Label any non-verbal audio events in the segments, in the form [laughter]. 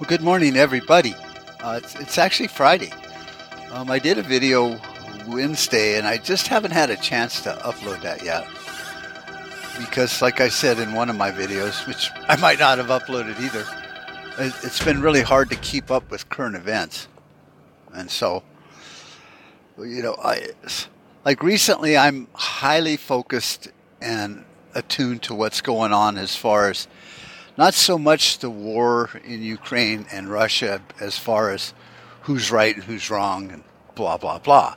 Well, good morning, everybody. Uh, it's, it's actually Friday. Um, I did a video Wednesday, and I just haven't had a chance to upload that yet. Because, like I said in one of my videos, which I might not have uploaded either, it, it's been really hard to keep up with current events. And so, you know, I like recently I'm highly focused and attuned to what's going on as far as not so much the war in Ukraine and Russia as far as who's right and who's wrong and blah, blah, blah.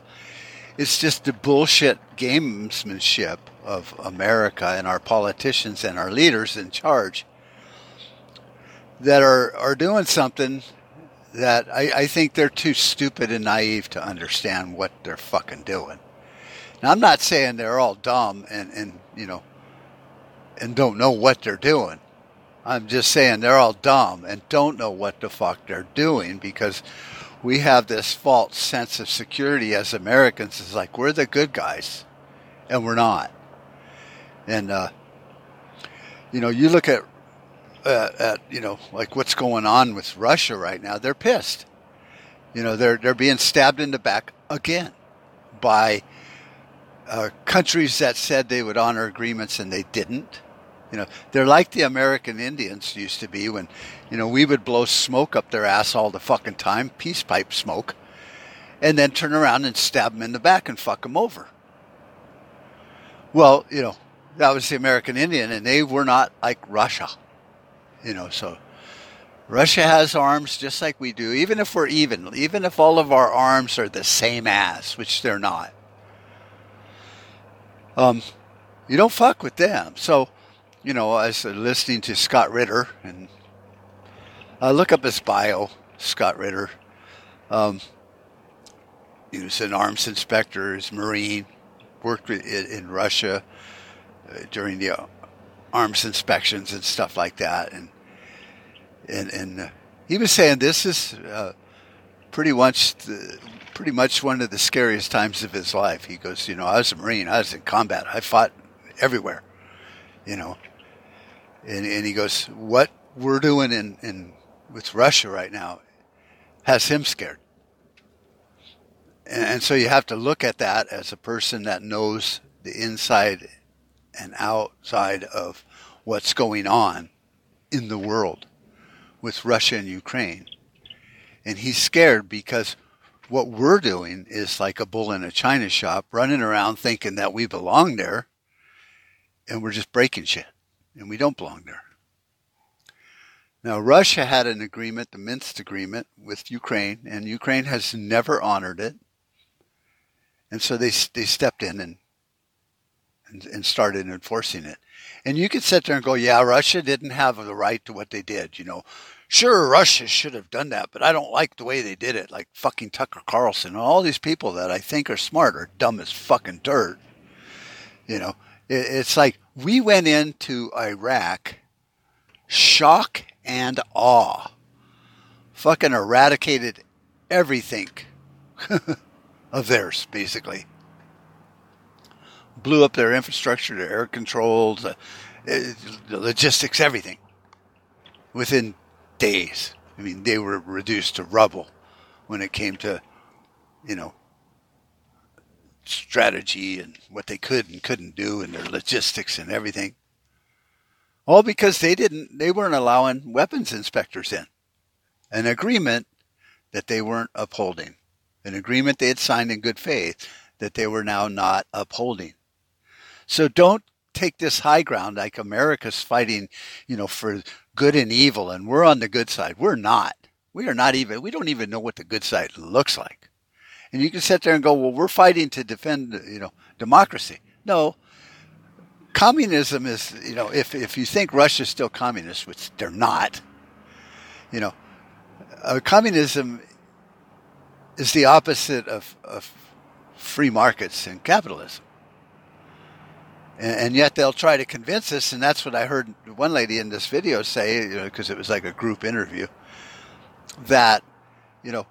It's just the bullshit gamesmanship of America and our politicians and our leaders in charge that are, are doing something that I, I think they're too stupid and naive to understand what they're fucking doing. Now, I'm not saying they're all dumb and, and you know, and don't know what they're doing. I'm just saying they're all dumb and don't know what the fuck they're doing because we have this false sense of security as Americans. It's like we're the good guys, and we're not. And uh, you know, you look at uh, at you know like what's going on with Russia right now. They're pissed. You know, they're they're being stabbed in the back again by uh, countries that said they would honor agreements and they didn't you know, they're like the American Indians used to be when, you know, we would blow smoke up their ass all the fucking time, peace pipe smoke, and then turn around and stab them in the back and fuck them over. Well, you know, that was the American Indian, and they were not like Russia, you know, so. Russia has arms just like we do, even if we're even, even if all of our arms are the same ass, which they're not. Um, you don't fuck with them. So, you know, I was listening to Scott Ritter and uh, look up his bio, Scott Ritter. Um, he was an arms inspector, he's Marine, worked in, Russia uh, during the uh, arms inspections and stuff like that. And, and, and he was saying this is uh, pretty much the, pretty much one of the scariest times of his life. He goes, you know, I was a Marine, I was in combat, I fought everywhere, you know, and, and he goes, "What we're doing in, in with Russia right now has him scared." And, and so you have to look at that as a person that knows the inside and outside of what's going on in the world with Russia and Ukraine. And he's scared because what we're doing is like a bull in a china shop, running around thinking that we belong there, and we're just breaking shit and we don't belong there. Now, Russia had an agreement, the Minsk agreement, with Ukraine, and Ukraine has never honored it. And so they, they stepped in and, and, and started enforcing it. And you could sit there and go, yeah, Russia didn't have the right to what they did. You know, sure, Russia should have done that, but I don't like the way they did it. Like fucking Tucker Carlson and all these people that I think are smart are dumb as fucking dirt. You know, it's like we went into Iraq shock and awe. Fucking eradicated everything [laughs] of theirs, basically. Blew up their infrastructure, their air controls, uh, the logistics, everything within days. I mean, they were reduced to rubble when it came to, you know, strategy and what they could and couldn't do and their logistics and everything. All because they didn't they weren't allowing weapons inspectors in. An agreement that they weren't upholding. An agreement they had signed in good faith that they were now not upholding. So don't take this high ground like America's fighting, you know, for good and evil and we're on the good side. We're not. We are not even we don't even know what the good side looks like. And you can sit there and go, well, we're fighting to defend, you know, democracy. No, communism is, you know, if, if you think Russia's still communist, which they're not, you know, uh, communism is the opposite of, of free markets and capitalism. And, and, yet they'll try to convince us, and that's what I heard one lady in this video say, you know, because it was like a group interview, that, you know,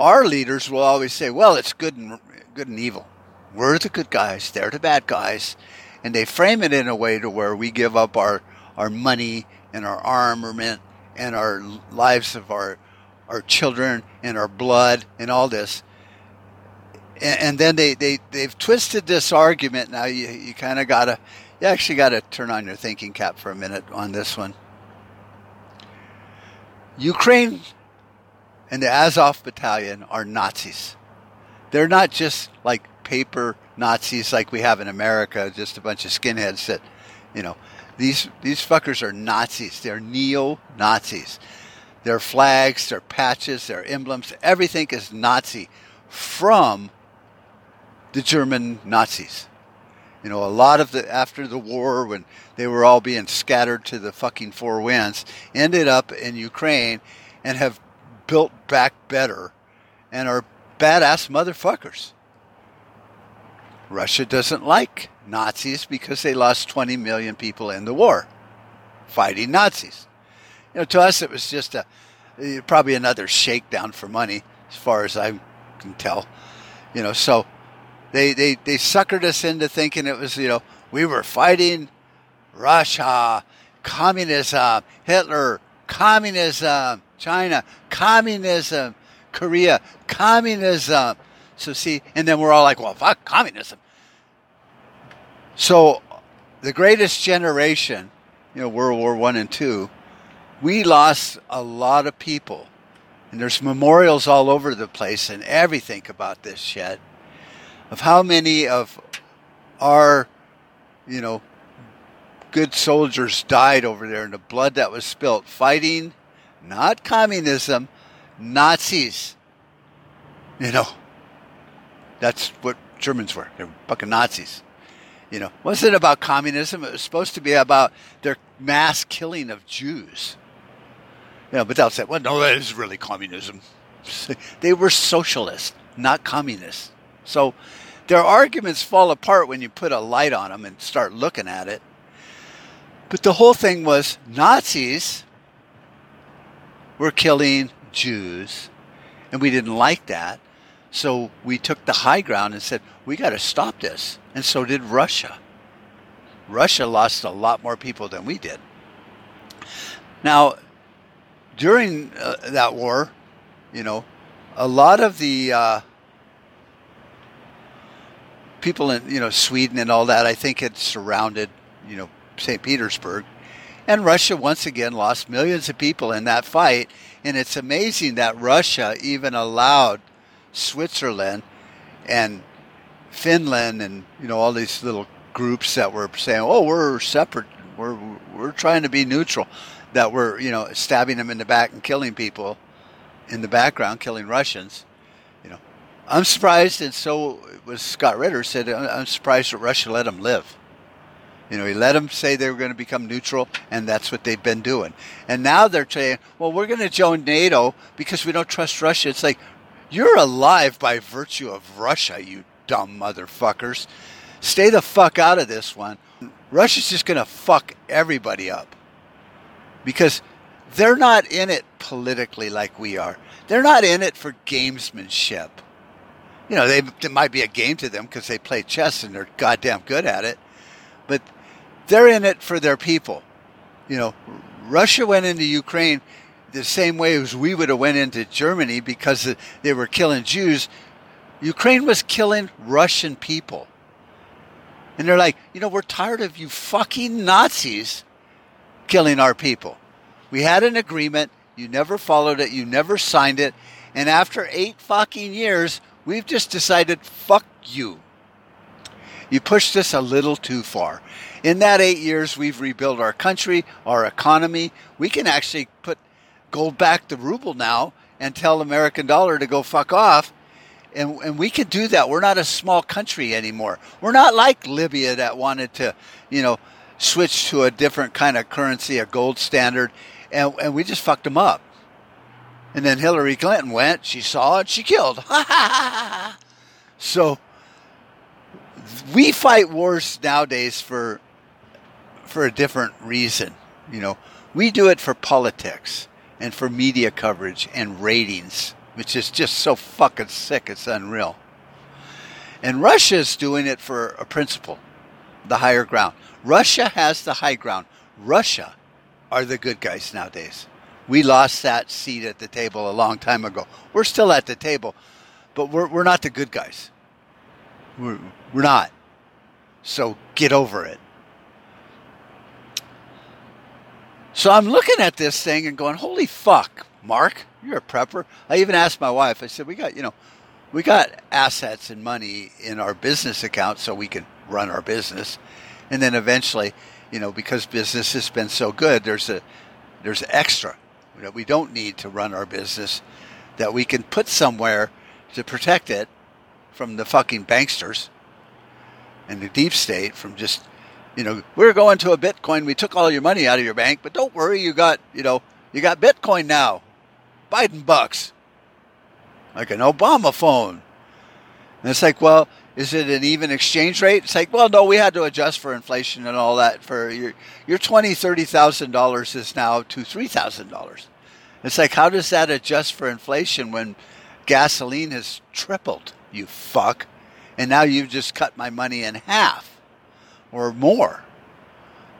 our leaders will always say, "Well, it's good and good and evil. We're the good guys; they're the bad guys," and they frame it in a way to where we give up our our money and our armament and our lives of our our children and our blood and all this. And, and then they, they, they've twisted this argument. Now you, you kind of got to, you actually got to turn on your thinking cap for a minute on this one. Ukraine and the Azov battalion are Nazis. They're not just like paper Nazis like we have in America, just a bunch of skinheads that, you know, these these fuckers are Nazis. They're neo Nazis. Their flags, their patches, their emblems, everything is Nazi from the German Nazis. You know, a lot of the after the war when they were all being scattered to the fucking four winds, ended up in Ukraine and have built back better and are badass motherfuckers. Russia doesn't like Nazis because they lost 20 million people in the war fighting Nazis. You know, to us it was just a eh, probably another shakedown for money, as far as I can tell. You know, so they they they suckered us into thinking it was you know we were fighting Russia, communism, Hitler, communism, China, communism, Korea, communism. So see, and then we're all like, well, fuck communism. So the greatest generation, you know, World War One and Two, we lost a lot of people. And there's memorials all over the place and everything about this shit of how many of our, you know, good soldiers died over there and the blood that was spilt fighting not communism, Nazis. You know, that's what Germans were. They were fucking Nazis. You know, wasn't it about communism. It was supposed to be about their mass killing of Jews. You know, but they'll say, well, no, that is really communism. [laughs] they were socialists, not communists. So their arguments fall apart when you put a light on them and start looking at it. But the whole thing was Nazis were killing Jews, and we didn't like that. So we took the high ground and said, we got to stop this. And so did Russia. Russia lost a lot more people than we did. Now, during uh, that war, you know, a lot of the uh, people in, you know, Sweden and all that, I think had surrounded, you know, St. Petersburg. And Russia once again lost millions of people in that fight. And it's amazing that Russia even allowed Switzerland and Finland and you know all these little groups that were saying, "Oh, we're separate. We're we're trying to be neutral." That were you know stabbing them in the back and killing people in the background, killing Russians. You know, I'm surprised, and so was Scott Ritter said, "I'm surprised that Russia let them live." You know, he let them say they were going to become neutral, and that's what they've been doing. And now they're saying, well, we're going to join NATO because we don't trust Russia. It's like, you're alive by virtue of Russia, you dumb motherfuckers. Stay the fuck out of this one. Russia's just going to fuck everybody up. Because they're not in it politically like we are. They're not in it for gamesmanship. You know, they, it might be a game to them because they play chess and they're goddamn good at it. But they're in it for their people. You know, Russia went into Ukraine the same way as we would have went into Germany because they were killing Jews. Ukraine was killing Russian people. And they're like, you know, we're tired of you fucking Nazis killing our people. We had an agreement. You never followed it. You never signed it. And after eight fucking years, we've just decided, fuck you. You pushed us a little too far. In that eight years, we've rebuilt our country, our economy. We can actually put gold back the ruble now and tell American dollar to go fuck off. And, and we can do that. We're not a small country anymore. We're not like Libya that wanted to, you know, switch to a different kind of currency, a gold standard, and, and we just fucked them up. And then Hillary Clinton went, she saw it, she killed. [laughs] so we fight wars nowadays for for a different reason. You know, we do it for politics and for media coverage and ratings, which is just so fucking sick. It's unreal. And Russia's doing it for a principle, the higher ground. Russia has the high ground. Russia are the good guys nowadays. We lost that seat at the table a long time ago. We're still at the table, but we're, we're not the good guys. We're, we're not. So get over it. So I'm looking at this thing and going, holy fuck, Mark, you're a prepper. I even asked my wife, I said, we got, you know, we got assets and money in our business account so we can run our business. And then eventually, you know, because business has been so good, there's a, there's extra that we don't need to run our business that we can put somewhere to protect it from the fucking banksters and the deep state from just you know, we're going to a Bitcoin. We took all your money out of your bank, but don't worry, you got, you know, you got Bitcoin now. Biden bucks. Like an Obama phone. And it's like, well, is it an even exchange rate? It's like, well, no, we had to adjust for inflation and all that. For your your twenty, thirty thousand dollars is now to three thousand dollars. It's like, how does that adjust for inflation when gasoline has tripled? You fuck, and now you've just cut my money in half or more.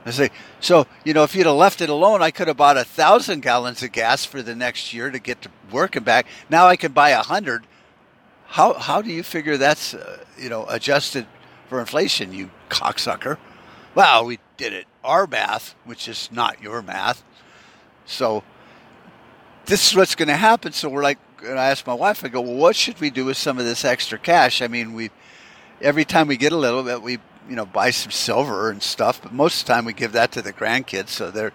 I say, so, you know, if you'd have left it alone, I could have bought a thousand gallons of gas for the next year to get to work and back. Now I can buy a hundred. How, how do you figure that's, uh, you know, adjusted for inflation, you cocksucker? Well, we did it our math, which is not your math. So this is what's going to happen. So we're like, and I asked my wife, I go, well, what should we do with some of this extra cash? I mean, we, every time we get a little bit, we you know buy some silver and stuff, but most of the time we give that to the grandkids, so they're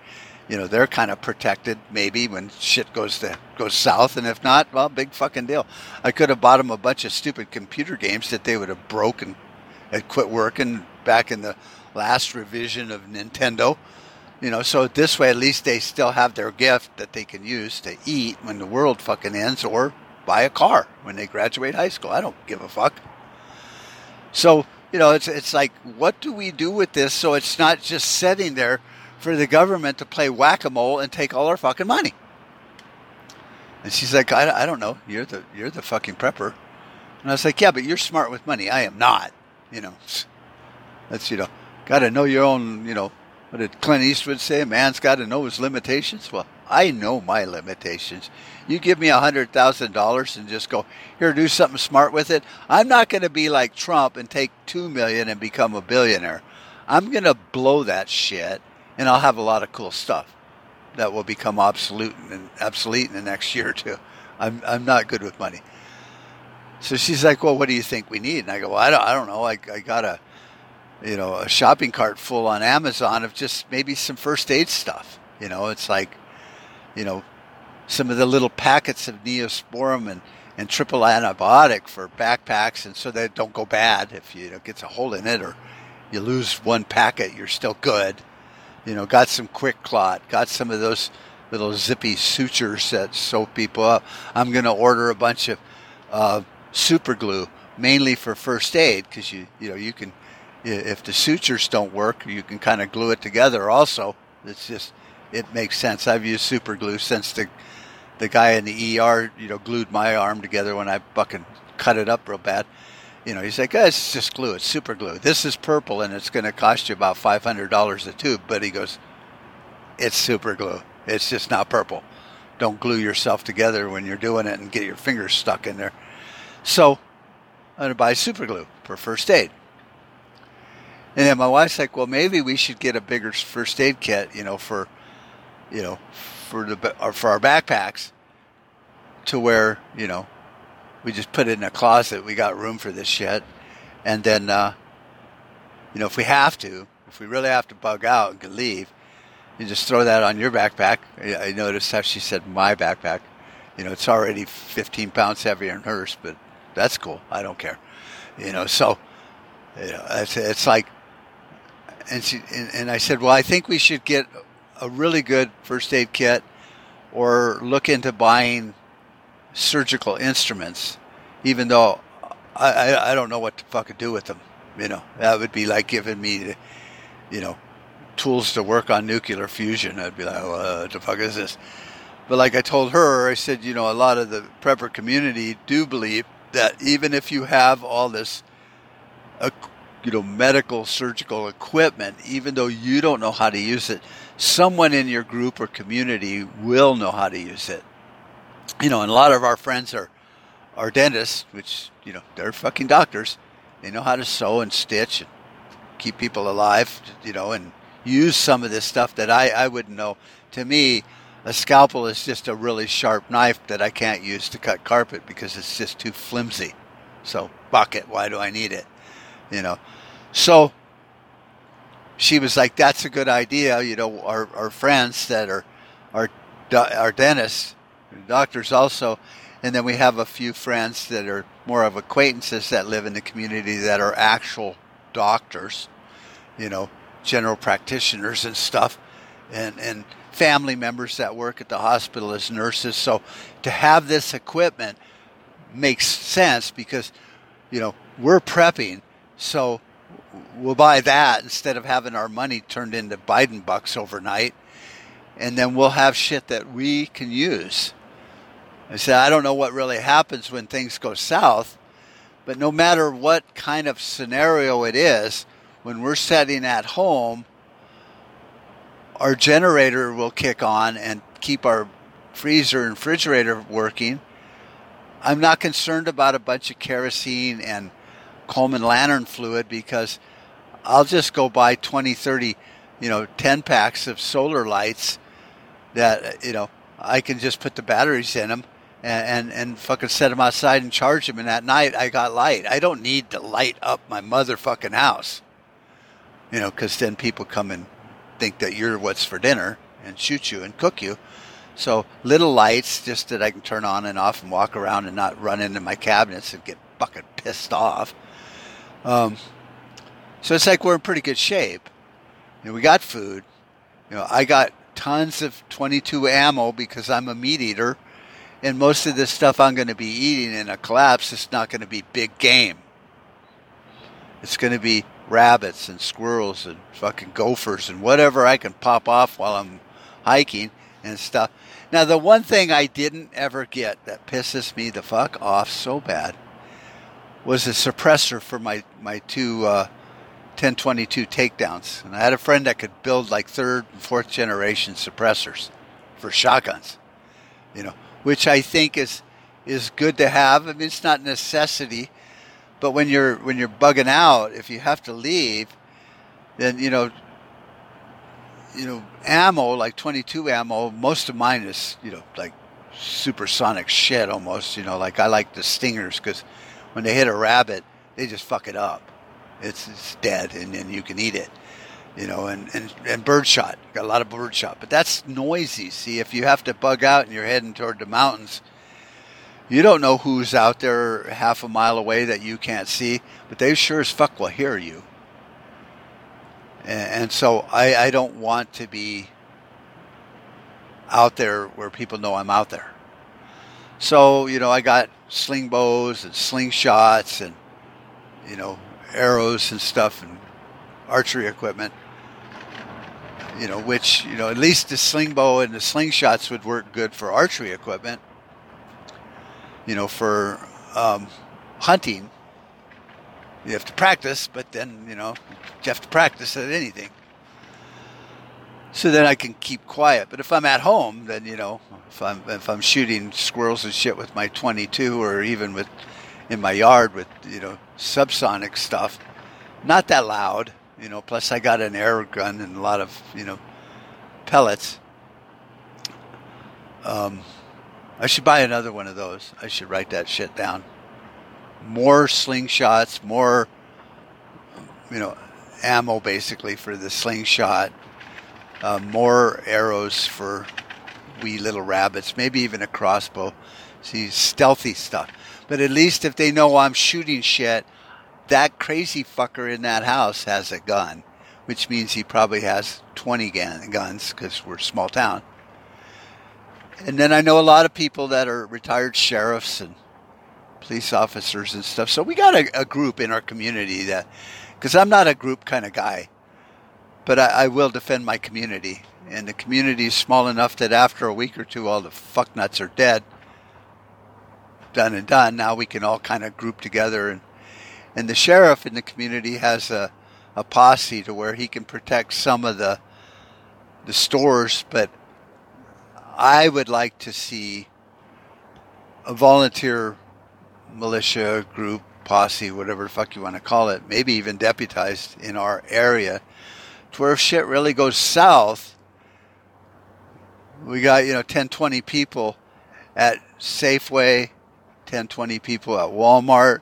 you know they're kind of protected maybe when shit goes to goes south, and if not, well, big fucking deal. I could have bought them a bunch of stupid computer games that they would have broken and quit working back in the last revision of Nintendo. You know, so this way at least they still have their gift that they can use to eat when the world fucking ends or buy a car when they graduate high school. I don't give a fuck. So you know, it's it's like, what do we do with this so it's not just sitting there for the government to play whack a mole and take all our fucking money? And she's like, I, I don't know. You're the you're the fucking prepper. And I was like, yeah, but you're smart with money. I am not. You know, [laughs] that's you know, got to know your own. You know, what did Clint Eastwood say? A man's got to know his limitations. Well, I know my limitations. You give me a hundred thousand dollars and just go here, do something smart with it. I'm not going to be like Trump and take two million and become a billionaire. I'm going to blow that shit, and I'll have a lot of cool stuff that will become obsolete and obsolete in the next year or two. I'm I'm not good with money. So she's like, "Well, what do you think we need?" And I go, "Well, I don't, I don't know. I, I got a, you know, a shopping cart full on Amazon of just maybe some first aid stuff. You know, it's like you know, some of the little packets of Neosporin and, and triple antibiotic for backpacks, and so they don't go bad if you know, gets a hole in it or you lose one packet, you're still good. You know, got some QuikClot, got some of those little zippy sutures that sew people up. I'm going to order a bunch of uh, super glue, mainly for first aid, because you you know you can if the sutures don't work, you can kind of glue it together. Also, it's just it makes sense. I've used super glue since the the guy in the ER, you know, glued my arm together when I fucking cut it up real bad. You know, he's like, oh, it's just glue. It's super glue. This is purple, and it's going to cost you about five hundred dollars a tube. But he goes, it's super glue. It's just not purple. Don't glue yourself together when you're doing it and get your fingers stuck in there. So I'm going to buy super glue for first aid. And then my wife's like, well, maybe we should get a bigger first aid kit, you know, for you know, for the or for our backpacks, to where you know, we just put it in a closet. We got room for this shit, and then, uh, you know, if we have to, if we really have to bug out and leave, you just throw that on your backpack. I noticed how she said my backpack. You know, it's already 15 pounds heavier than hers, but that's cool. I don't care. You know, so you know, it's, it's like, and she and, and I said, well, I think we should get a really good first aid kit or look into buying surgical instruments, even though I, I, I don't know what to fucking do with them. You know, that would be like giving me, you know, tools to work on nuclear fusion. I'd be like, well, what the fuck is this? But like I told her, I said, you know, a lot of the prepper community do believe that even if you have all this uh, you know, medical surgical equipment, even though you don't know how to use it, someone in your group or community will know how to use it. You know, and a lot of our friends are, are dentists, which, you know, they're fucking doctors. They know how to sew and stitch and keep people alive, you know, and use some of this stuff that I, I wouldn't know. To me, a scalpel is just a really sharp knife that I can't use to cut carpet because it's just too flimsy. So, fuck it. Why do I need it? You know, so she was like, "That's a good idea." You know, our our friends that are our our dentists, doctors also, and then we have a few friends that are more of acquaintances that live in the community that are actual doctors. You know, general practitioners and stuff, and and family members that work at the hospital as nurses. So to have this equipment makes sense because you know we're prepping, so we'll buy that instead of having our money turned into Biden bucks overnight, and then we'll have shit that we can use. I said I don't know what really happens when things go south, but no matter what kind of scenario it is, when we're setting at home, our generator will kick on and keep our freezer and refrigerator working. I'm not concerned about a bunch of kerosene and Coleman lantern fluid because I'll just go buy 20, 30, you know, 10 packs of solar lights that, you know, I can just put the batteries in them and, and, and fucking set them outside and charge them. And at night, I got light. I don't need to light up my motherfucking house, you know, because then people come and think that you're what's for dinner and shoot you and cook you. So little lights just that I can turn on and off and walk around and not run into my cabinets and get fucking pissed off. Um, so it's like we're in pretty good shape. You know, we got food. You know, I got tons of 22 ammo because I'm a meat eater, and most of this stuff I'm going to be eating in a collapse is not going to be big game. It's going to be rabbits and squirrels and fucking gophers and whatever I can pop off while I'm hiking and stuff. Now, the one thing I didn't ever get that pisses me the fuck off so bad was a suppressor for my, my two uh, 1022 takedowns. And I had a friend that could build like third and fourth generation suppressors for shotguns, you know, which I think is is good to have. I mean, it's not necessity, but when you're when you're bugging out, if you have to leave, then you know you know ammo like 22 ammo. Most of mine is you know like supersonic shit almost. You know, like I like the stingers because when they hit a rabbit, they just fuck it up. It's, it's dead, and then you can eat it. You know, and, and, and birdshot. Got a lot of birdshot. But that's noisy. See, if you have to bug out and you're heading toward the mountains, you don't know who's out there half a mile away that you can't see, but they sure as fuck will hear you. And, and so I, I don't want to be out there where people know I'm out there. So, you know, I got sling bows and slingshots and, you know, arrows and stuff and archery equipment. You know, which, you know, at least the sling bow and the slingshots would work good for archery equipment you know, for um, hunting, you have to practice, but then, you know, you have to practice at anything. So then I can keep quiet. But if I'm at home, then, you know, if I'm, if I'm shooting squirrels and shit with my 22 or even with in my yard with, you know, subsonic stuff, not that loud, you know, plus I got an air gun and a lot of, you know, pellets. Um, I should buy another one of those. I should write that shit down. More slingshots, more, you know, ammo basically for the slingshot. Uh, more arrows for wee little rabbits, maybe even a crossbow. See, stealthy stuff. But at least if they know I'm shooting shit, that crazy fucker in that house has a gun, which means he probably has 20 guns because we're a small town. And then I know a lot of people that are retired sheriffs and police officers and stuff. So we got a, a group in our community that, because I'm not a group kind of guy, but I, I, will defend my community. And the community is small enough that after a week or two, all the fucknuts are dead. Done and done. Now we can all kind of group together and and the sheriff in the community has a, a posse to where he can protect some of the the stores, but I would like to see a volunteer militia group, posse, whatever the fuck you want to call it, maybe even deputized in our area, where if shit really goes south, we got, you know, 10, 20 people at Safeway, 10, 20 people at Walmart,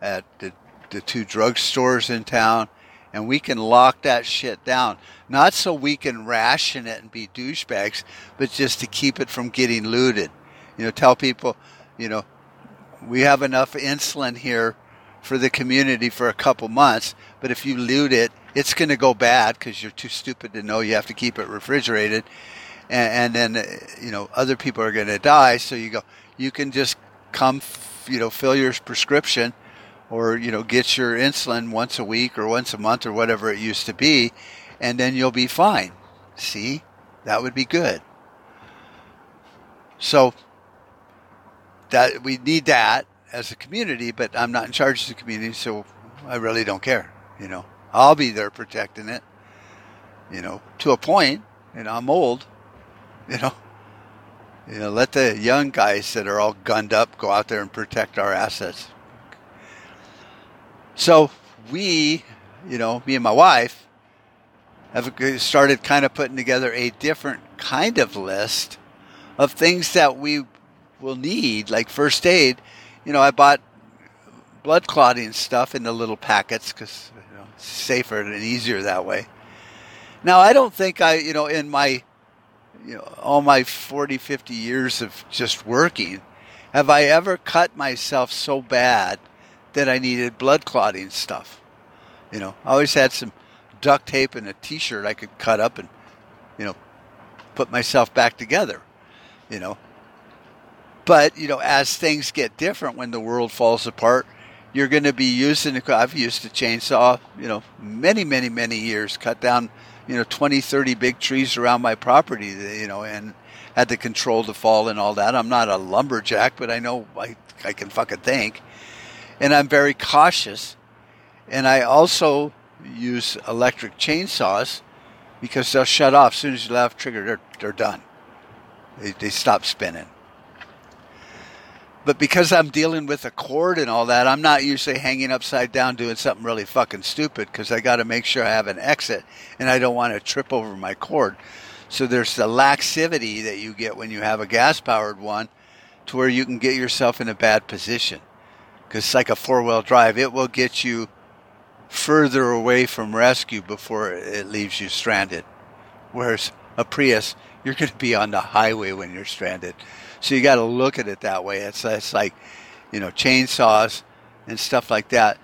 at the, the two drugstores in town, and we can lock that shit down. Not so we can ration it and be douchebags, but just to keep it from getting looted. You know, tell people, you know, we have enough insulin here for the community for a couple months, but if you loot it, it's going to go bad because you're too stupid to know you have to keep it refrigerated. And, and then, uh, you know, other people are going to die. So you go, you can just come, you know, fill your prescription or you know get your insulin once a week or once a month or whatever it used to be and then you'll be fine see that would be good so that we need that as a community but i'm not in charge of the community so i really don't care you know i'll be there protecting it you know to a point and i'm old [laughs] you know you know let the young guys that are all gunned up go out there and protect our assets so we, you know, me and my wife, have started kind of putting together a different kind of list of things that we will need, like first aid. You know, I bought blood clotting stuff in the little packets because safer and easier that way. Now, I don't think I, you know, in my, you know, all my 40, 50 years of just working, have I ever cut myself so bad that I needed blood clotting stuff. You know, I always had some duct tape and a T-shirt I could cut up and, you know, put myself back together. You know, but you know, as things get different when the world falls apart, you're going to be using. I've used a chainsaw, you know, many, many, many years, cut down, you know, 20, 30 big trees around my property, you know, and had to control the fall and all that. I'm not a lumberjack, but I know I, I can fucking think and I'm very cautious. And I also use electric chainsaws because they'll shut off as soon as you let off trigger. They're they're done. They they stop spinning. But because I'm dealing with a cord and all that, I'm not usually hanging upside down doing something really fucking stupid because I got to make sure I have an exit and I don't want to trip over my cord. So there's the laxivity that you get when you have a gas powered one to where you can get yourself in a bad position because it's like a four wheel drive. It will get you further away from rescue before it leaves you stranded. Whereas a Prius, you're going to be on the highway when you're stranded. So you got to look at it that way. It's, it's like, you know, chainsaws and stuff like that.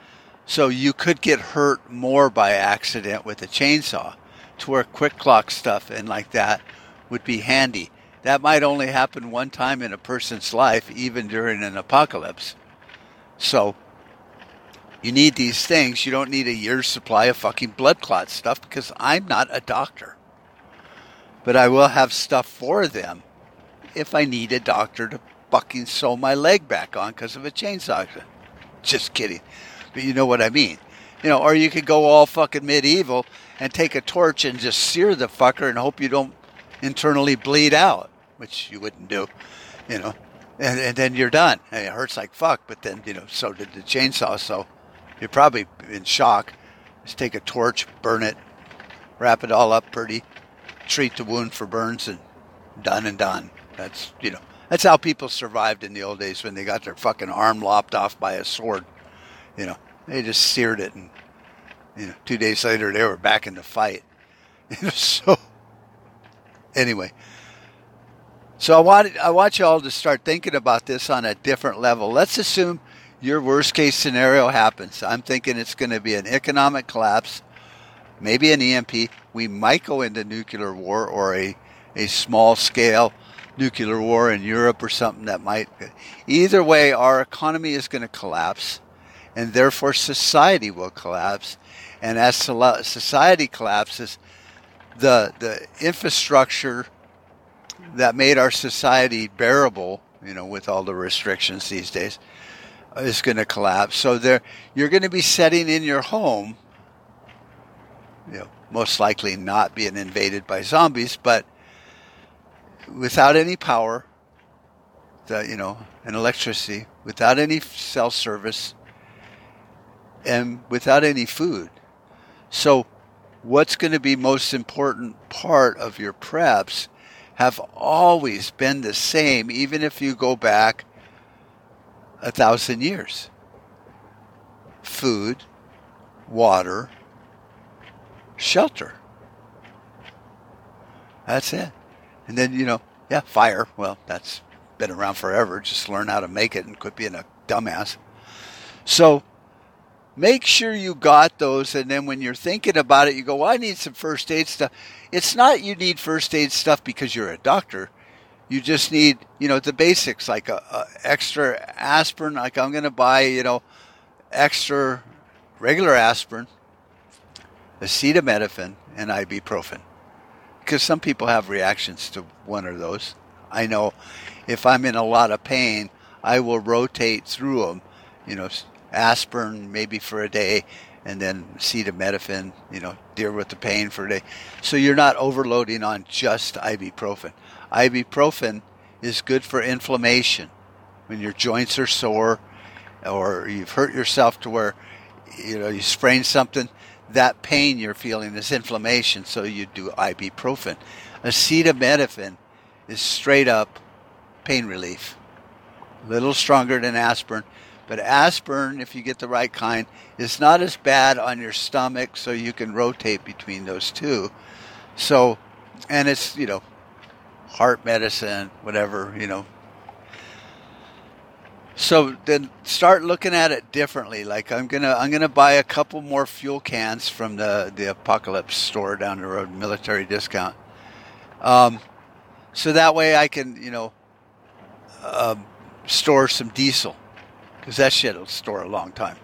So you could get hurt more by accident with a chainsaw to where QuikClot stuff and like that would be handy. That might only happen one time in a person's life, even during an apocalypse. So you need these things. You don't need a year's supply of fucking blood clot stuff because I'm not a doctor. But I will have stuff for them if I need a doctor to fucking sew my leg back on because of a chainsaw. Just kidding. But you know what I mean. You know, or you could go all fucking medieval and take a torch and just sear the fucker and hope you don't internally bleed out, which you wouldn't do. You know, and, and then you're done. And it hurts like fuck, but then you know so did the chainsaw. So you're probably in shock. Just take a torch, burn it, wrap it all up pretty, treat the wound for burns, and done and done. That's you know that's how people survived in the old days when they got their fucking arm lopped off by a sword. You know they just seared it, and you know two days later they were back in the fight. [laughs] so anyway. So I want I want you all to start thinking about this on a different level. Let's assume your worst case scenario happens. I'm thinking it's going to be an economic collapse, maybe an EMP. We might go into nuclear war or a a small scale nuclear war in Europe or something that might. Either way, our economy is going to collapse, and therefore society will collapse. And as society collapses, the the infrastructure that made our society bearable, you know, with all the restrictions these days, is going to collapse. So there, you're going to be setting in your home, you know, most likely not being invaded by zombies, but without any power, the, you know, and electricity, without any cell service, and without any food. So, what's going to be most important part of your preps have always been the same, even if you go back a thousand years food, water, shelter. That's it. And then, you know, yeah, fire. Well, that's been around forever. Just learn how to make it and quit being a dumbass. So make sure you got those. And then when you're thinking about it, you go, well, I need some first aid stuff. It's not you need first aid stuff because you're a doctor. You just need, you know, the basics like a, a extra aspirin. Like I'm going to buy, you know, extra regular aspirin, acetaminophen, and ibuprofen. Because some people have reactions to one of those. I know if I'm in a lot of pain, I will rotate through them. You know, aspirin maybe for a day, and then acetaminophen. You know, deal with the pain for a day. So you're not overloading on just ibuprofen. Ibuprofen is good for inflammation when your joints are sore or you've hurt yourself to where you know you sprained something that pain you're feeling is inflammation so you do ibuprofen acetaminophen is straight up pain relief a little stronger than aspirin but aspirin if you get the right kind is not as bad on your stomach so you can rotate between those two so and it's you know heart medicine, whatever, you know. So then start looking at it differently. Like I'm gonna I'm gonna buy a couple more fuel cans from the the Apocalypse store down the road, military discount. Um, so that way I can you know um, store some diesel because that shit will store a long time.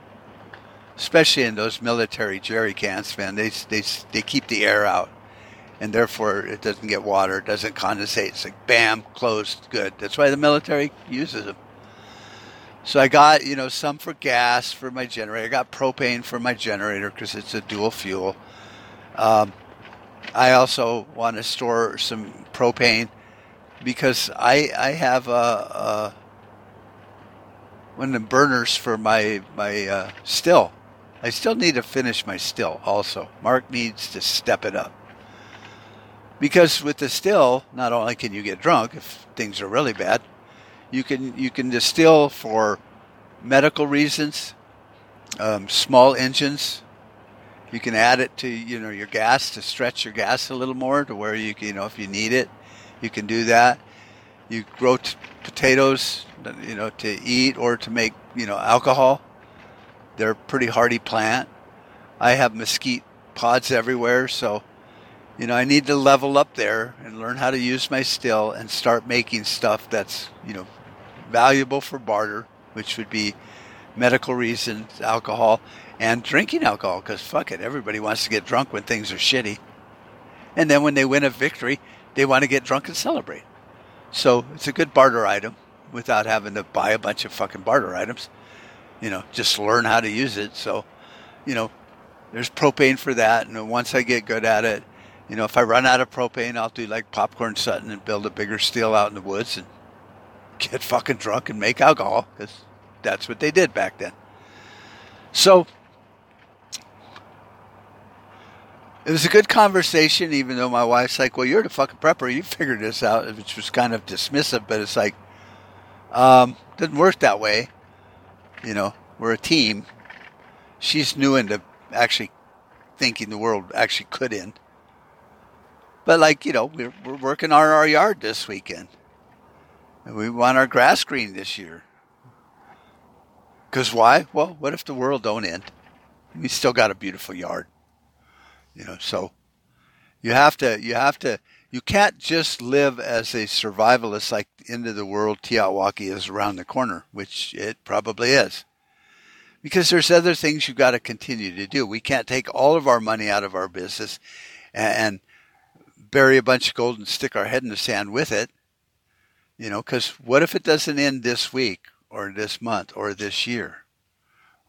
Especially in those military jerry cans, man. They they they keep the air out and therefore it doesn't get water, it doesn't condensate. It's like bam, closed, good. That's why the military uses them. So I got you know some for gas for my generator. I got propane for my generator because it's a dual fuel. Um, I also want to store some propane because I I have a, a one of the burners for my my uh, still. I still need to finish my still also. Mark needs to step it up. Because with the still, not only can you get drunk if things are really bad, you can you can distill for medical reasons, um, small engines. You can add it to you know your gas to stretch your gas a little more to where you can, you know if you need it, you can do that. You grow t- potatoes, you know, to eat or to make you know alcohol. They're a pretty hardy plant. I have mesquite pods everywhere, so you know, I need to level up there and learn how to use my still and start making stuff that's, you know, valuable for barter, which would be medical reasons, alcohol, and drinking alcohol, because fuck it, everybody wants to get drunk when things are shitty. And then when they win a victory, they want to get drunk and celebrate. So it's a good barter item without having to buy a bunch of fucking barter items. You know, just learn how to use it. So, you know, there's propane for that. And once I get good at it, you know, if I run out of propane, I'll do like popcorn Sutton and build a bigger steel out in the woods and get fucking drunk and make alcohol because that's what they did back then. So it was a good conversation, even though my wife's like, "Well, you're the fucking prepper. You figured this out," which was kind of dismissive. But it's like, um, didn't work that way. You know, we're a team. She's new into actually thinking the world actually could end. But like you know, we're, we're working on our yard this weekend. And we want our grass green this year. Cause why? Well, what if the world don't end? We still got a beautiful yard. You know, so you have to you have to you can't just live as a survivalist like the end of the world TEOTWAWKI is around the corner, which it probably is. Because there's other things you've got to continue to do. We can't take all of our money out of our business and, bury a bunch of gold and stick our head in the sand with it. You know, because what if it doesn't end this week or this month or this year.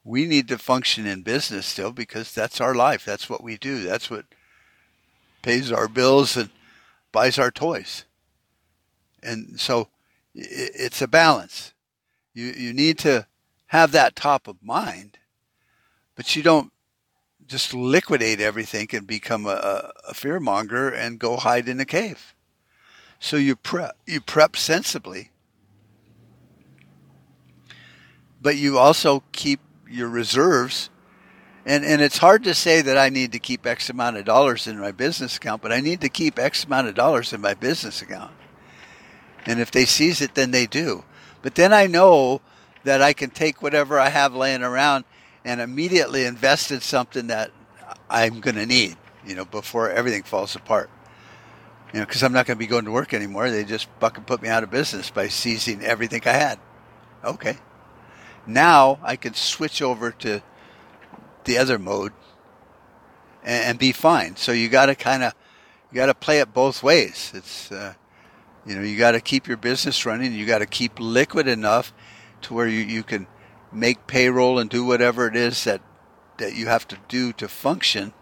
We need to function in business still because that's our life. That's what we do. That's what pays our bills and buys our toys. And so it's a balance. You, you need to have that top of mind, but you don't just liquidate everything and become a, a fear monger and go hide in a cave. So you prep, you prep sensibly, but you also keep your reserves. And, and it's hard to say that I need to keep X amount of dollars in my business account, but I need to keep X amount of dollars in my business account. And if they seize it, then they do. But then I know that I can take whatever I have laying around and immediately invest in something that I'm going to need, you know, before everything falls apart. You know, because I'm not going to be going to work anymore. They just fucking put me out of business by seizing everything I had. Okay. Now I can switch over to the other mode and, and be fine. So you got to kind of, you got to play it both ways. It's, uh, you know, you got to keep your business running. You got to keep liquid enough to where you, you can make payroll and do whatever it is that that you have to do to function.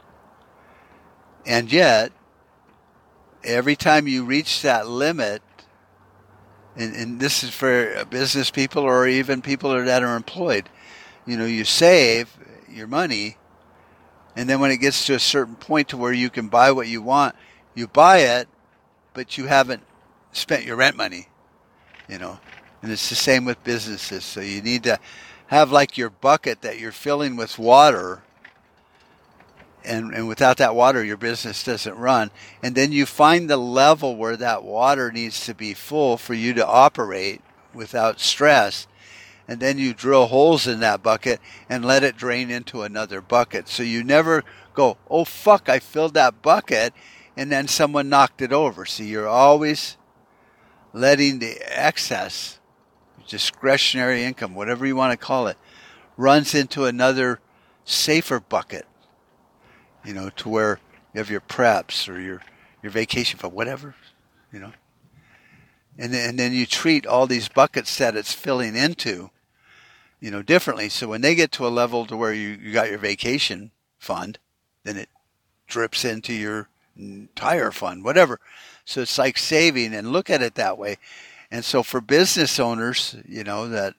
And yet, every time you reach that limit, and, and this is for business people or even people that are employed, you know, you save your money, and then when it gets to a certain point to where you can buy what you want, you buy it, but you haven't spent your rent money, you know. And it's the same with businesses. So you need to have like your bucket that you're filling with water and, and without that water your business doesn't run. And then you find the level where that water needs to be full for you to operate without stress. And then you drill holes in that bucket and let it drain into another bucket. So you never go oh fuck i filled that bucket and then someone knocked it over. See you're always letting the excess discretionary income, whatever you want to call it, runs into another safer bucket, you know, to where you have your preps or your, your vacation fund, whatever, you know. And then, and then you treat all these buckets that it's filling into, you know, differently. So when they get to a level to where you, you got your vacation fund, then it drips into your entire fund, whatever. So it's like saving and look at it that way. And so for business owners, you know, that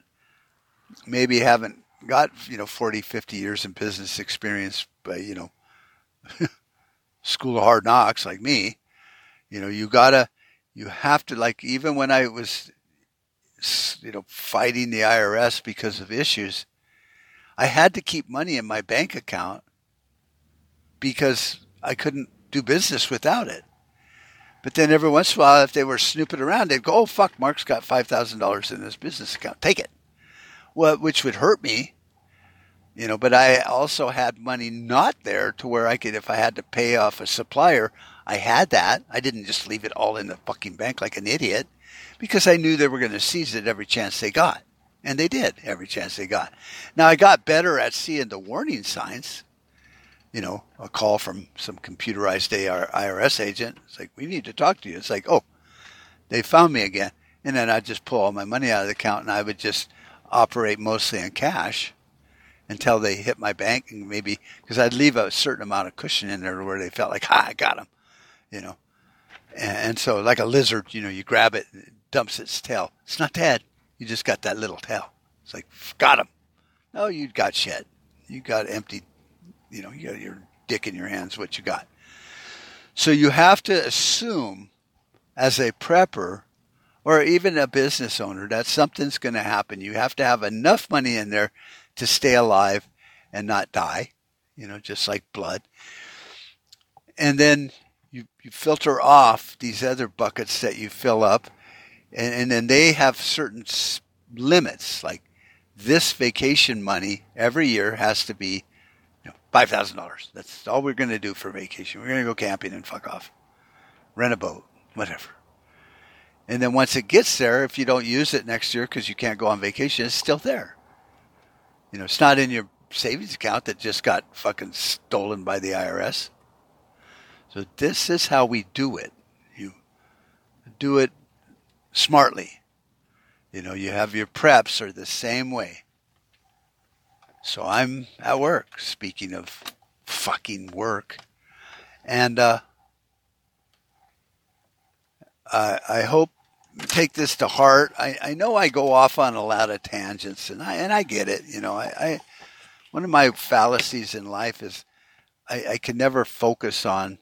maybe haven't got, you know, 40, 50 years in business experience, but, you know, [laughs] school of hard knocks like me, you know, you gotta, you have to, like, even when I was, you know, fighting the IRS because of issues, I had to keep money in my bank account because I couldn't do business without it. But then every once in a while, if they were snooping around, they'd go, "Oh fuck, Mark's got five thousand dollars in his business account. Take it." Well, which would hurt me, you know. But I also had money not there to where I could, if I had to pay off a supplier, I had that. I didn't just leave it all in the fucking bank like an idiot, because I knew they were going to seize it every chance they got, and they did every chance they got. Now I got better at seeing the warning signs you know, a call from some computerized IRS agent. It's like, we need to talk to you. It's like, oh, they found me again. And then I'd just pull all my money out of the account and I would just operate mostly in cash until they hit my bank and maybe, because I'd leave a certain amount of cushion in there where they felt like, ah, I got them, you know. And, and so like a lizard, you know, you grab it, it dumps its tail. It's not dead. You just got that little tail. It's like, got him. No, you got shit. You got empty you know, you got your dick in your hands, what you got. So you have to assume as a prepper or even a business owner that something's going to happen. You have to have enough money in there to stay alive and not die, you know, just like blood. And then you, you filter off these other buckets that you fill up, and, and then they have certain limits. Like this vacation money every year has to be you know, five thousand dollars. That's all we're going to do for vacation. We're going to go camping and fuck off, rent a boat, whatever. And then once it gets there, if you don't use it next year because you can't go on vacation, it's still there. You know, it's not in your savings account that just got fucking stolen by the IRS. So this is how we do it. You do it smartly. You know, you have your preps are the same way. So I'm at work, speaking of fucking work. And uh, I, I hope take this to heart. I, I know I go off on a lot of tangents, and I and I get it. You know, I, I one of my fallacies in life is I, I can never focus on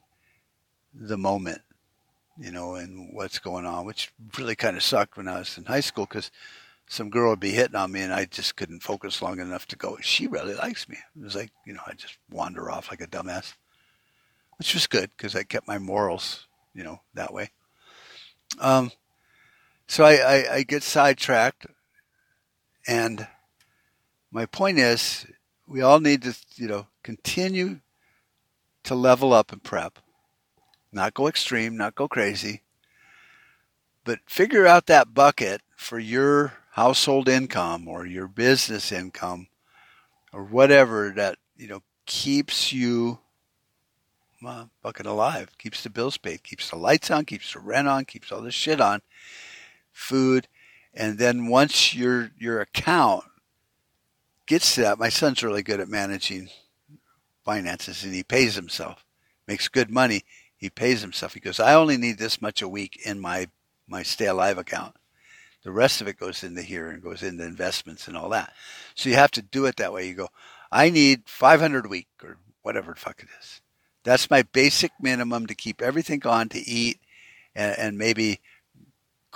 the moment, you know, and what's going on, which really kind of sucked when I was in high school because some girl would be hitting on me and I just couldn't focus long enough to go, she really likes me. It was like, you know, I just wander off like a dumbass, which was good because I kept my morals, you know, that way. Um, so I, I, I get sidetracked and my point is we all need to, you know, continue to level up and prep. Not go extreme, not go crazy, but figure out that bucket for your household income or your business income or whatever that, you know, keeps you well, bucket alive, keeps the bills paid, keeps the lights on, keeps the rent on, keeps all this shit on, food, and then once your your account gets to that, my son's really good at managing finances and he pays himself, makes good money. He pays himself. He goes, I only need this much a week in my, my stay alive account. The rest of it goes into here and goes into investments and all that. So you have to do it that way. You go, I need 500 a week or whatever the fuck it is. That's my basic minimum to keep everything on to eat and, and maybe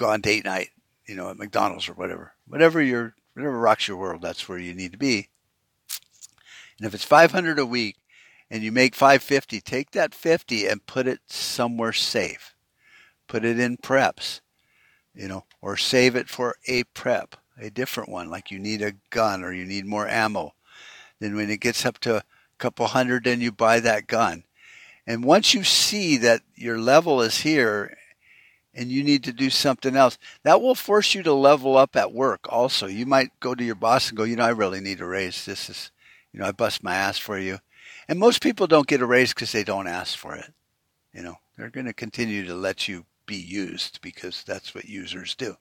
go on date night, you know, at McDonald's or whatever. Whatever your whatever rocks your world, that's where you need to be. And if it's 500 a week and you make 550, take that 50 and put it somewhere safe. Put it in preps, you know, or save it for a prep, a different one, like you need a gun or you need more ammo. Then when it gets up to a couple hundred, then you buy that gun. And once you see that your level is here and you need to do something else, that will force you to level up at work also. You might go to your boss and go, you know, I really need a raise. This is, you know, I bust my ass for you. And most people don't get a raise because they don't ask for it. You know, they're going to continue to let you be used because that's what users do.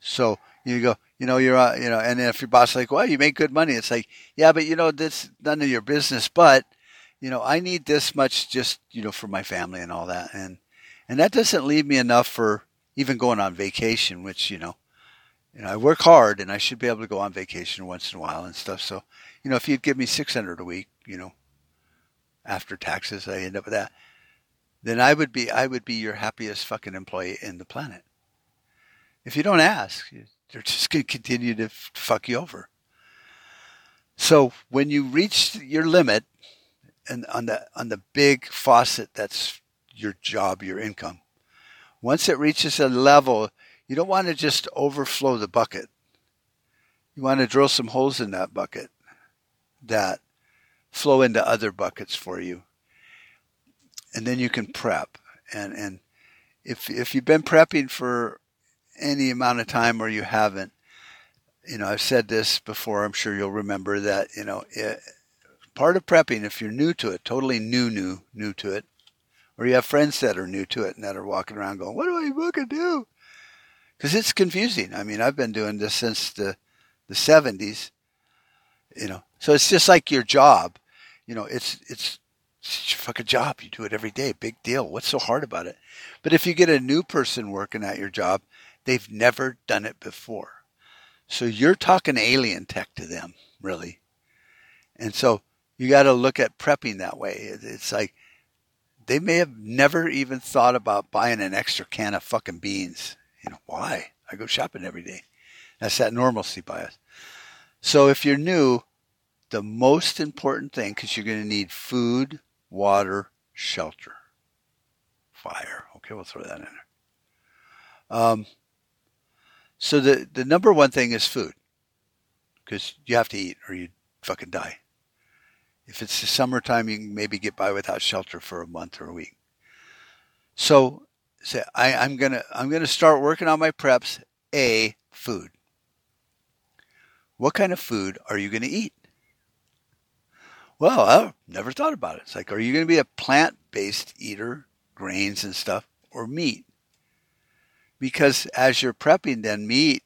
So you go, you know, you're, uh, you know, and if your boss like, well, you make good money, it's like, yeah, but you know, this none of your business. But you know, I need this much just, you know, for my family and all that, and and that doesn't leave me enough for even going on vacation, which you know, you know, I work hard and I should be able to go on vacation once in a while and stuff. So, you know, if you'd give me six hundred a week, you know, after taxes, I end up with that. Then I would be I would be your happiest fucking employee in the planet. If you don't ask, they're just going to continue to fuck you over. So when you reach your limit, and on the on the big faucet that's your job, your income. Once it reaches a level, you don't want to just overflow the bucket. You want to drill some holes in that bucket that flow into other buckets for you. And then you can prep. And, and if, if you've been prepping for any amount of time or you haven't, you know, I've said this before, I'm sure you'll remember that, you know, it, part of prepping, if you're new to it, totally new, new, new to it, or you have friends that are new to it and that are walking around going, "What do I fucking do?" Because it's confusing. I mean, I've been doing this since the the '70s, you know. So it's just like your job, you know. It's it's it's your fucking job. You do it every day. Big deal. What's so hard about it? But if you get a new person working at your job, they've never done it before. So you're talking alien tech to them, really. And so you got to look at prepping that way. It's like they may have never even thought about buying an extra can of fucking beans. You know, why? I go shopping every day. That's that normalcy bias. So if you're new, the most important thing, because you're going to need food, water, shelter, fire. Okay, we'll throw that in there. Um, so the, the number one thing is food, because you have to eat or you fucking die. If it's the summertime, you can maybe get by without shelter for a month or a week. So, say I, I'm gonna I'm gonna start working on my preps. A food. What kind of food are you to eat? Well, I've never thought about it. It's like, are you to be a plant based eater, grains and stuff, or meat? Because as you're prepping, then meat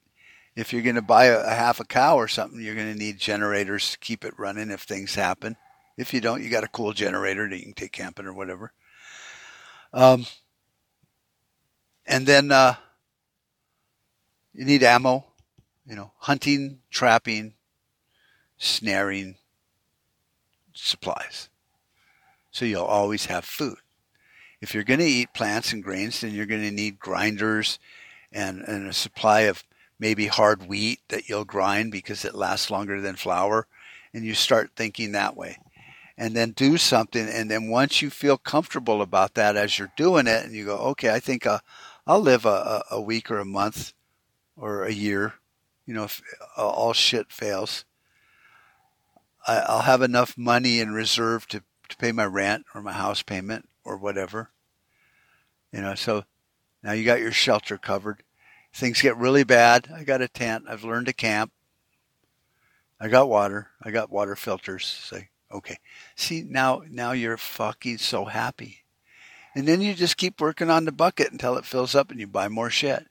If you're going to buy a, a half a cow or something, you're going to need generators to keep it running if things happen. If you don't, you got a cool generator that you can take camping or whatever. Um, and then uh, you need ammo, you know, hunting, trapping, snaring, supplies. So you'll always have food. If you're going to eat plants and grains, then you're going to need grinders and, and a supply of maybe hard wheat that you'll grind because it lasts longer than flour. And you start thinking that way. And then do something. And then once you feel comfortable about that as you're doing it, and you go, okay, I think uh, I'll live a, a week or a month or a year, you know, if all shit fails. I'll have enough money in reserve to, to pay my rent or my house payment or whatever. You know, so now you got your shelter covered. Things get really bad. I got a tent. I've learned to camp. I got water. I got water filters. Say, okay. See, now now you're fucking so happy. And then you just keep working on the bucket until it fills up and you buy more shit.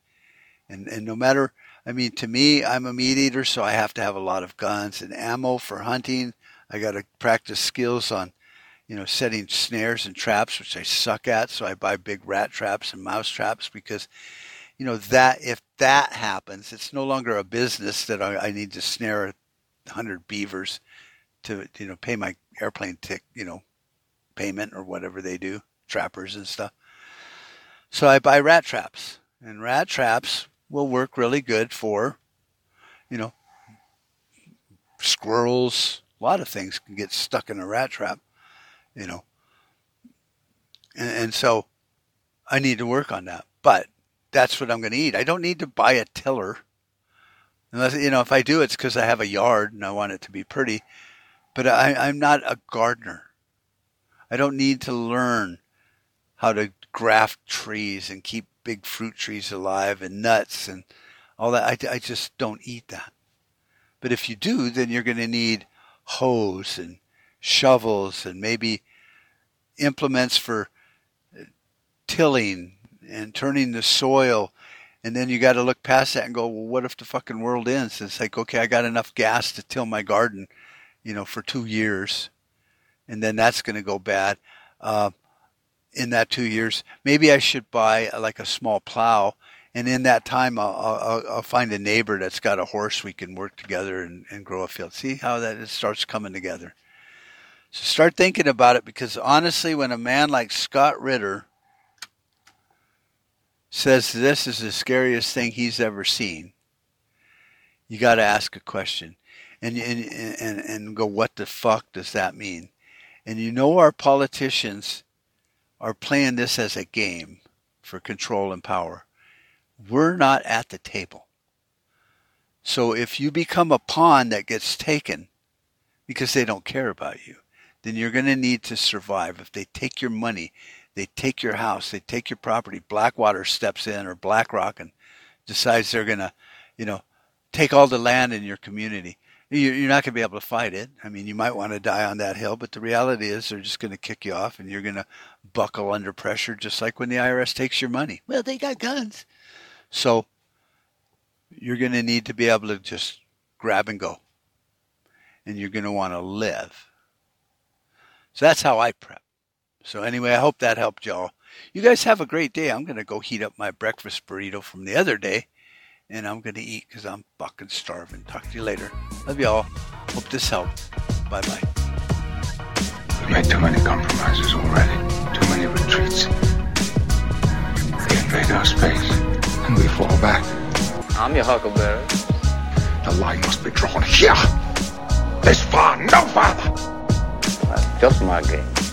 And and no matter I mean, to me, I'm a meat eater, so I have to have a lot of guns and ammo for hunting. I got to practice skills on you know, setting snares and traps, which I suck at. So I buy big rat traps and mouse traps because, you know, that if that happens, it's no longer a business that I, I need to snare a hundred beavers to, you know, pay my airplane tick, you know, payment or whatever they do, trappers and stuff. So I buy rat traps, and rat traps will work really good for, you know, squirrels. A lot of things can get stuck in a rat trap you know. And, and so I need to work on that. But that's what I'm going to eat. I don't need to buy a tiller. Unless, you know, if I do, it's because I have a yard and I want it to be pretty. But I, I'm not a gardener. I don't need to learn how to graft trees and keep big fruit trees alive and nuts and all that. I, I just don't eat that. But if you do, then you're going to need hoes and shovels and maybe implements for uh, tilling and turning the soil. And then you got to look past that and go, well, what if the fucking world ends? It's like, okay, I got enough gas to till my garden, you know, for two years. And then that's going to go bad. Uh, in that two years, maybe I should buy uh, like a small plow. And in that time, I'll, I'll, I'll, find a neighbor that's got a horse. We can work together and, and grow a field. See how that it starts coming together. So start thinking about it because honestly, when a man like Scott Ritter says this is the scariest thing he's ever seen, you got to ask a question and, and, and, and go, what the fuck does that mean? And you know, our politicians are playing this as a game for control and power. We're not at the table. So if you become a pawn that gets taken because they don't care about you, then you're going to need to survive. If they take your money, they take your house, they take your property, Blackwater steps in or BlackRock and decides they're going to, you know, take all the land in your community. You're not going to be able to fight it. I mean, you might want to die on that hill, but the reality is they're just going to kick you off and you're going to buckle under pressure just like when the IRS takes your money. Well, they got guns. So you're going to need to be able to just grab and go. And you're going to want to live. So that's how I prep. So anyway, I hope that helped y'all. You guys have a great day. I'm going to go heat up my breakfast burrito from the other day and I'm going to eat because I'm fucking starving. Talk to you later. Love y'all. Hope this helped. Bye bye. We've made too many compromises already. Too many retreats. They invade our space and we fall back. I'm your huckleberry. The line must be drawn here. This far, no farther. That's just my game.